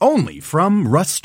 Only from Rust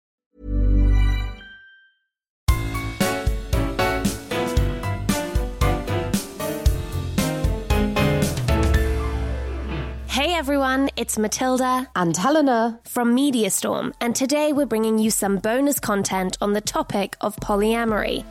everyone, it's Mathilda and Helena from MediaStorm, and today we're bringing you some bonus content on the topic of polyamory.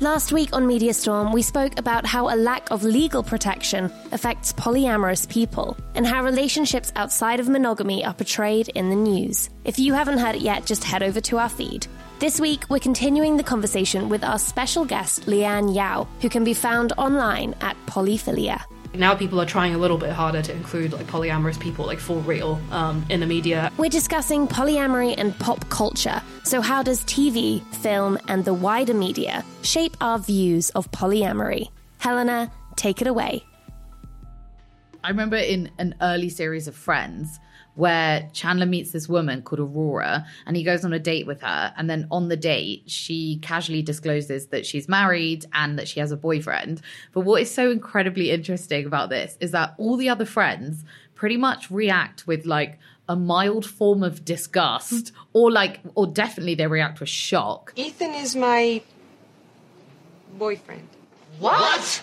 Last week on MediaStorm, we spoke about how a lack of legal protection affects polyamorous people and how relationships outside of monogamy are portrayed in the news. If you haven't heard it yet, just head over to our feed. This week, we're continuing the conversation with our special guest, Leanne Yau, who can be found online at Poly Philia. Now people are trying a little bit harder to include like polyamorous people, like for real, um, in the media. We're discussing polyamory and pop culture. So, how does TV, film, and the wider media shape our views of polyamory? Helena, take it away. I remember in an early series of Friends, where Chandler meets this woman called Aurora and he goes on a date with her. And then on the date, she casually discloses that she's married and that she has a boyfriend. But what is so incredibly interesting about this is that all the other friends pretty much react with like, a mild form of disgust or like or definitely they react with shock. Ethan is my boyfriend. What?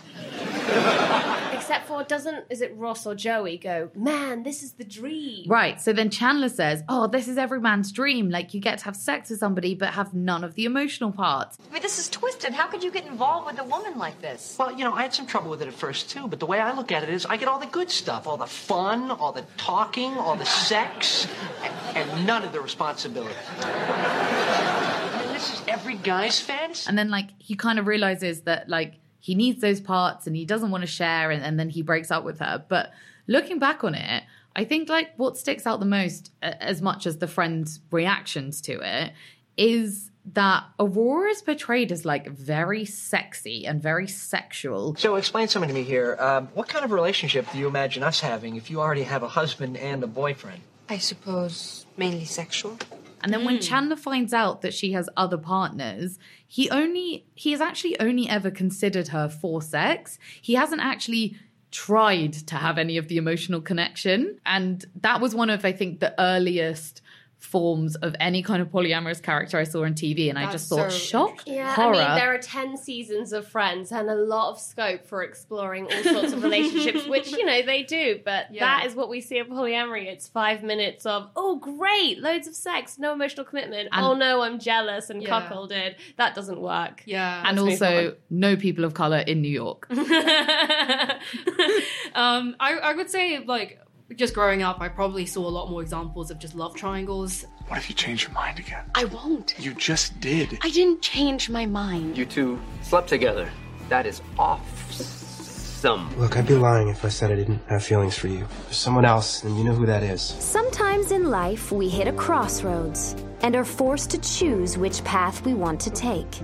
Except for doesn't is it Ross or Joey go, man, this is the dream. Right. So then Chandler says, Oh, this is every man's dream. Like you get to have sex with somebody but have none of the emotional parts. I mean, this is twisted. How could you get involved with a woman like this? Well, you know, I had some trouble with it at first too, but the way I look at it is I get all the good stuff, all the fun, all the talking, all the sex, and, and none of the responsibility. I mean, this is every guy's fantasy. And then like he kind of realizes that like he needs those parts and he doesn't want to share and, and then he breaks up with her but looking back on it i think like what sticks out the most as much as the friends reactions to it is that Aurora is portrayed as like very sexy and very sexual. So, explain something to me here. Um, what kind of relationship do you imagine us having if you already have a husband and a boyfriend? I suppose mainly sexual. And then mm. when hmm. Chandler finds out that she has other partners, he only he has actually only ever considered her for sex. He hasn't actually tried to have any of the emotional connection. And that was one of I think the earliest forms of any kind of polyamorous character I saw on TV, and I just thought so shock, Yeah, horror. I mean, there are 10 seasons of Friends and a lot of scope for exploring all sorts of relationships, which, you know, they do. But Yeah. that is what we see in polyamory. It's five minutes of, oh, great, loads of sex, no emotional commitment. And- oh, no, I'm jealous and Yeah. cuckolded. That doesn't work. Yeah. and also no people of color in New York. um, I, I would say, like, just growing up, I probably saw a lot more examples of just love triangles. What if you change your mind again? I won't. You just did. I didn't change my mind. You two slept together. That is awesome. Look, I'd be lying if I said I didn't have feelings for you. There's someone else, and you know who that is. Sometimes in life, we hit a crossroads and are forced to choose which path we want to take.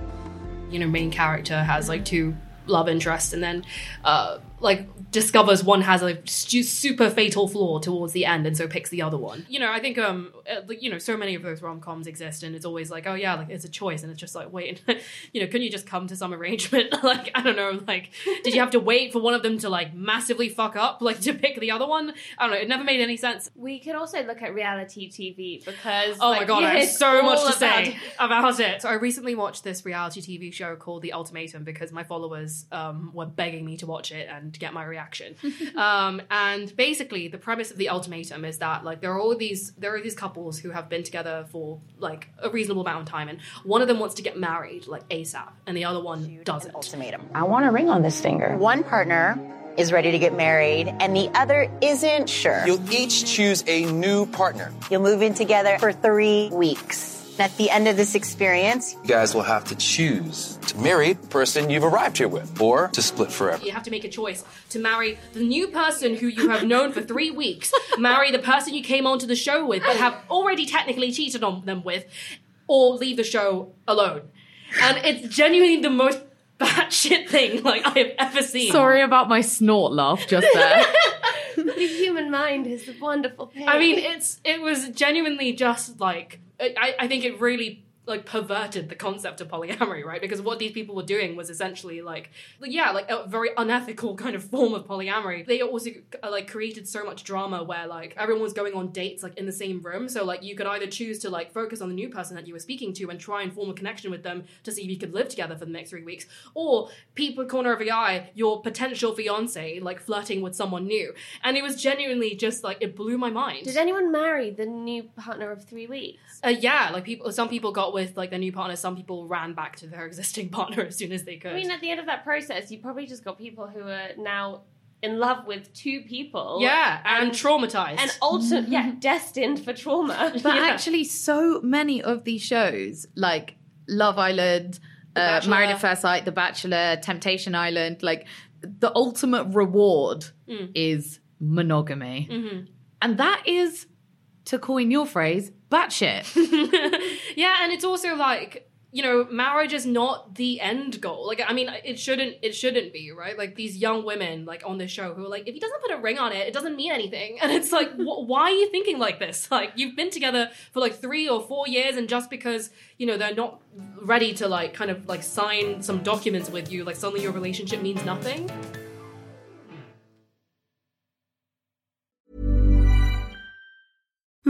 You know, main character has like two love interests, and then uh, like discovers one has a stu- super fatal flaw towards the end, and so picks the other one. You know, I think um, uh, you know, so many of those rom coms exist, and it's always like, oh yeah, like it's a choice, and it's just like, wait, you know, couldn't you just come to some arrangement? like I don't know, like did you have to wait for one of them to like massively fuck up, like to pick the other one? I don't know. It never made any sense. We could also look at reality TV because. Oh my god, I have so much to say about- about it. So I recently watched this reality TV show called The Ultimatum because my followers um, were begging me to watch it and get my reaction. um, and basically, the premise of The Ultimatum is that like there are all these there are these couples who have been together for like a reasonable amount of time, and one of them wants to get married like ASAP, and the other one doesn't. Ultimatum. I want a ring on this finger. One partner is ready to get married, and the other isn't sure. You'll each choose a new partner. You'll move in together for three weeks. At the end of this experience, You guys will have to choose to marry the person you've arrived here with, or to split forever. You have to make a choice to marry the new person who you have known for three weeks, marry the person you came onto the show with but have already technically cheated on them with, or leave the show alone. And it's genuinely the most batshit thing like I have ever seen. Sorry about my snort laugh just there. the human mind is a wonderful thing. I mean, it's it was genuinely just like I, I think it really like perverted the concept of polyamory, right? Because what these people were doing was essentially like, yeah, like a very unethical kind of form of polyamory. They also uh, like created so much drama where like everyone was going on dates like in the same room, so like you could either choose to like focus on the new person that you were speaking to and try and form a connection with them to see if you could live together for the next three weeks, or peep a corner of your eye your potential fiance like flirting with someone new, and it was genuinely just like it blew my mind. Did anyone marry the new partner of three weeks? Uh, yeah, like people. Some people got with like their new partner. Some people ran back to their existing partner as soon as they could. I mean, at the end of that process, you probably just got people who are now in love with two people. yeah, and, traumatized. And also, yeah, destined for trauma. But actually, so many of these shows, like Love Island, uh, Bachelor. Married at First Sight, The Bachelor, Temptation Island, like the ultimate reward Mm. is monogamy. Mhm. And that is, to coin your phrase, batshit. yeah, and it's also like you know, marriage is not the end goal. Like, I mean, it shouldn't. It shouldn't be right. Like these young women, like on this show, who are like, if he doesn't put a ring on it, it doesn't mean anything. And it's like, wh- why are you thinking like this? Like, you've been together for like three or four years, and just because you know they're not ready to like kind of like sign some documents with you, like suddenly your relationship means nothing.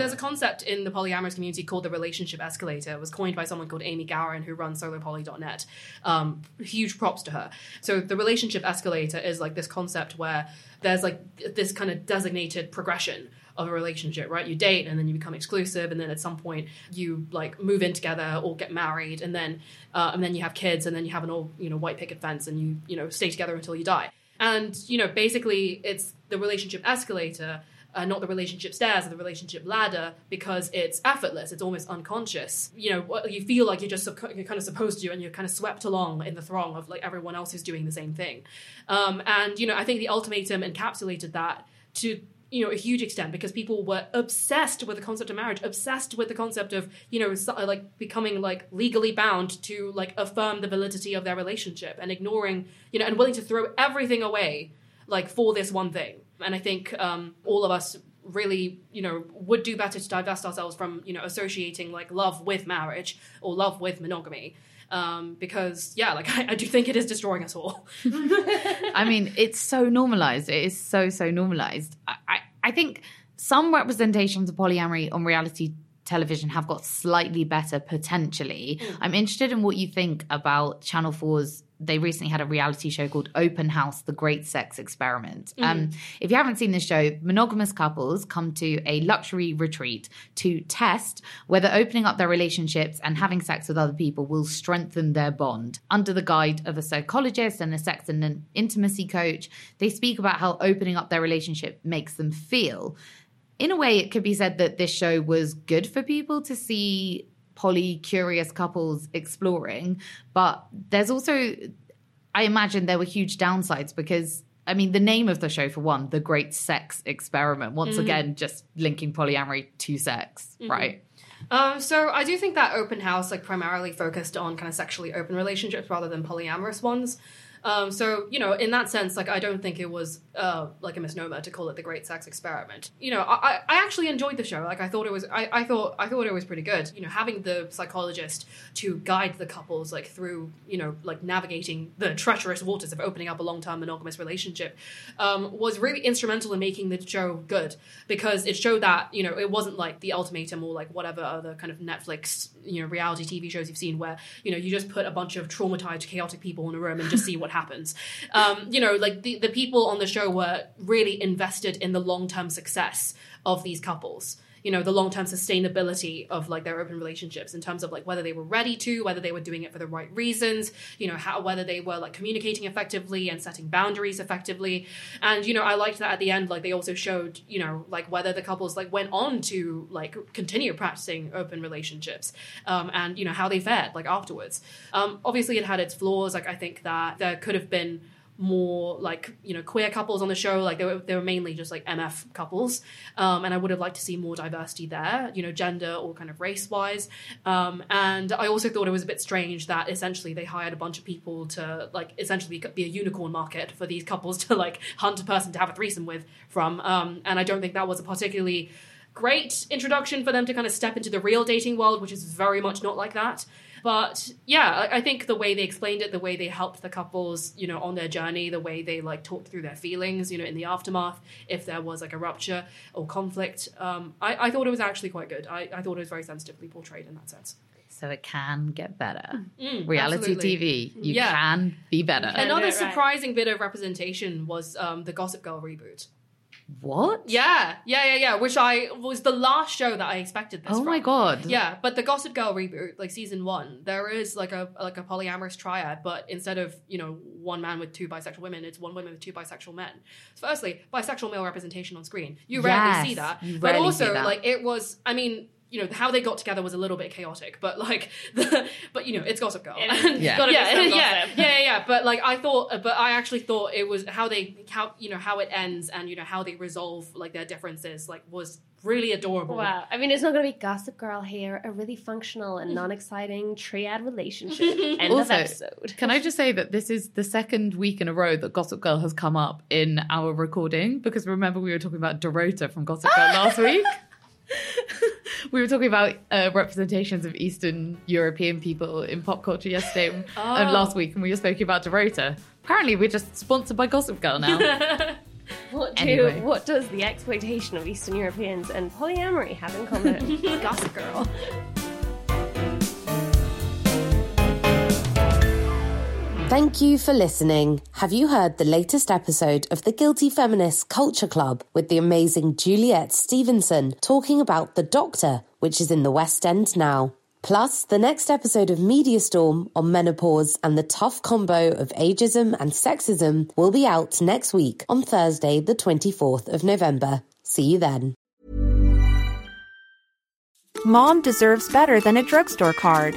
There's a concept in the polyamorous community called the relationship escalator. It was coined by someone called Amy Gahran, who runs solopoly.net. Um, huge props to her. So the relationship escalator is like this concept where there's like this kind of designated progression of a relationship, right? You date and then you become exclusive, and then at some point you like move in together or get married, and then uh, and then you have kids, and then you have an old you know white picket fence, and you you know stay together until you die. And you know basically it's the relationship escalator uh, not the relationship stairs or the relationship ladder because it's effortless it's almost unconscious. You know you feel like you're just you're kind of supposed to and you're kind of swept along in the throng of like everyone else who's doing the same thing. Um, and you know i think the ultimatum encapsulated that to you know a huge extent because people were obsessed with the concept of marriage obsessed with the concept of you know like becoming like legally bound to like affirm the validity of their relationship and ignoring you know and willing to throw everything away like for this one thing and i think um, all of us really you know would do better to divest ourselves from you know associating like love with marriage or love with monogamy um, because yeah like I, I do think it is destroying us all I mean, it's so normalized. It is so, so normalized. I, I, I think some representations of polyamory on reality television have got slightly better potentially. I'm interested in what you think about Channel 4's. They recently had a reality show called Open House The Great Sex Experiment. Um, Mhm. if you haven't seen this show, monogamous couples come to a luxury retreat to test whether opening up their relationships and having sex with other people will strengthen their bond. Under the guide of a psychologist and a sex and an intimacy coach, they speak about how opening up their relationship makes them feel. In a way, it could be said that this show was good for people to see poly curious couples exploring, but there's also I imagine there were huge downsides because I mean the name of the show for one, the Great Sex Experiment, once Mhm. again just linking polyamory to sex, Mhm. right? Um, so I do think that open house like primarily focused on kind of sexually open relationships rather than polyamorous ones. Um, so you know, in that sense, like I don't think it was uh, like a misnomer to call it the Great Sex Experiment. You know, I, I- actually enjoyed the show. Like I thought it was, I, I thought I thought it was pretty good. You know, having the psychologist to guide the couples like through you know like navigating the treacherous waters of opening up a long term monogamous relationship um, was really instrumental in making the show good because it showed that you know it wasn't like the ultimatum or like whatever other kind of Netflix you know reality TV shows you've seen where you know you just put a bunch of traumatized chaotic people in a room and just see what happens. Um, you know, like the the people on the show were really invested in the long term success of these couples you know the long-term sustainability of like their open relationships in terms of like whether they were ready to whether they were doing it for the right reasons you know how whether they were like communicating effectively and setting boundaries effectively. And you know i liked that at the end like they also showed you know like whether the couples like went on to like continue practicing open relationships um, and you know how they fared like afterwards. Um, obviously it had its flaws like i think that there could have been more like you know queer couples on the show like they were, they were mainly just like mf couples. Um, and i would have liked to see more diversity there you know gender or kind of race wise um, and i also thought it was a bit strange that essentially they hired a bunch of people to like essentially be a unicorn market for these couples to like hunt a person to have a threesome with from. Um, and i don't think that was a particularly great introduction for them to kind of step into the real dating world which is very much not like that but yeah I- i think the way they explained it the way they helped the couples you know on their journey the way they like talked through their feelings you know in the aftermath if there was like a rupture or conflict um, I, I thought it was actually quite good I, I thought it was very sensitively portrayed in that sense So it can get better. Mm, Reality absolutely. TV, you Yeah. can be better. another surprising bit of representation was um, the gossip girl reboot What? Yeah, yeah, yeah, yeah. Which I was the last show that I expected this. Oh my. God. Yeah, but the Gossip Girl reboot, like season one, there is like a like a polyamorous triad, but instead of you know one man with two bisexual women, it's one woman with two bisexual men. So firstly, bisexual male representation on screen, you rarely Yes, see that. you but also, that. like it was, I mean. You know how they got together was a little bit chaotic, but like, the, but you know it's Gossip Girl. And- Yeah. yeah, yeah, yeah, gossip. yeah, yeah, yeah. But like I thought, uh, but I actually thought it was how they how you know how it ends and you know how they resolve like their differences like was really adorable. Wow. I mean, it's not going to be Gossip Girl here, a really functional and non exciting triad relationship. End of also, episode. can I just say that this is the second week in a row that Gossip Girl has come up in our recording? Because remember, we were talking about Dorota from Gossip Girl last week? we were talking about uh, representations of Eastern European people in pop culture yesterday and Oh. last week, and we were speaking about Dorota. Apparently, we're just sponsored by Gossip Girl now. What do Anyway. what does the exploitation of Eastern Europeans and polyamory have in common? Gossip Girl. Thank you for listening. Have you heard the latest episode of the Guilty Feminist Culture Club with the amazing Juliet Stevenson talking about The Doctor, which is in the West End now? Plus, the next episode of Media Storm on menopause and the tough combo of ageism and sexism will be out next week on Thursday, the 24th of November. See you then. Mom deserves better than a drugstore card.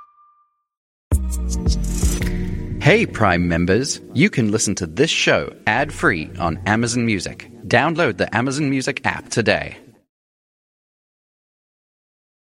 Hey, Prime members, you can listen to this show ad free on Amazon Music. Download the Amazon Music app today.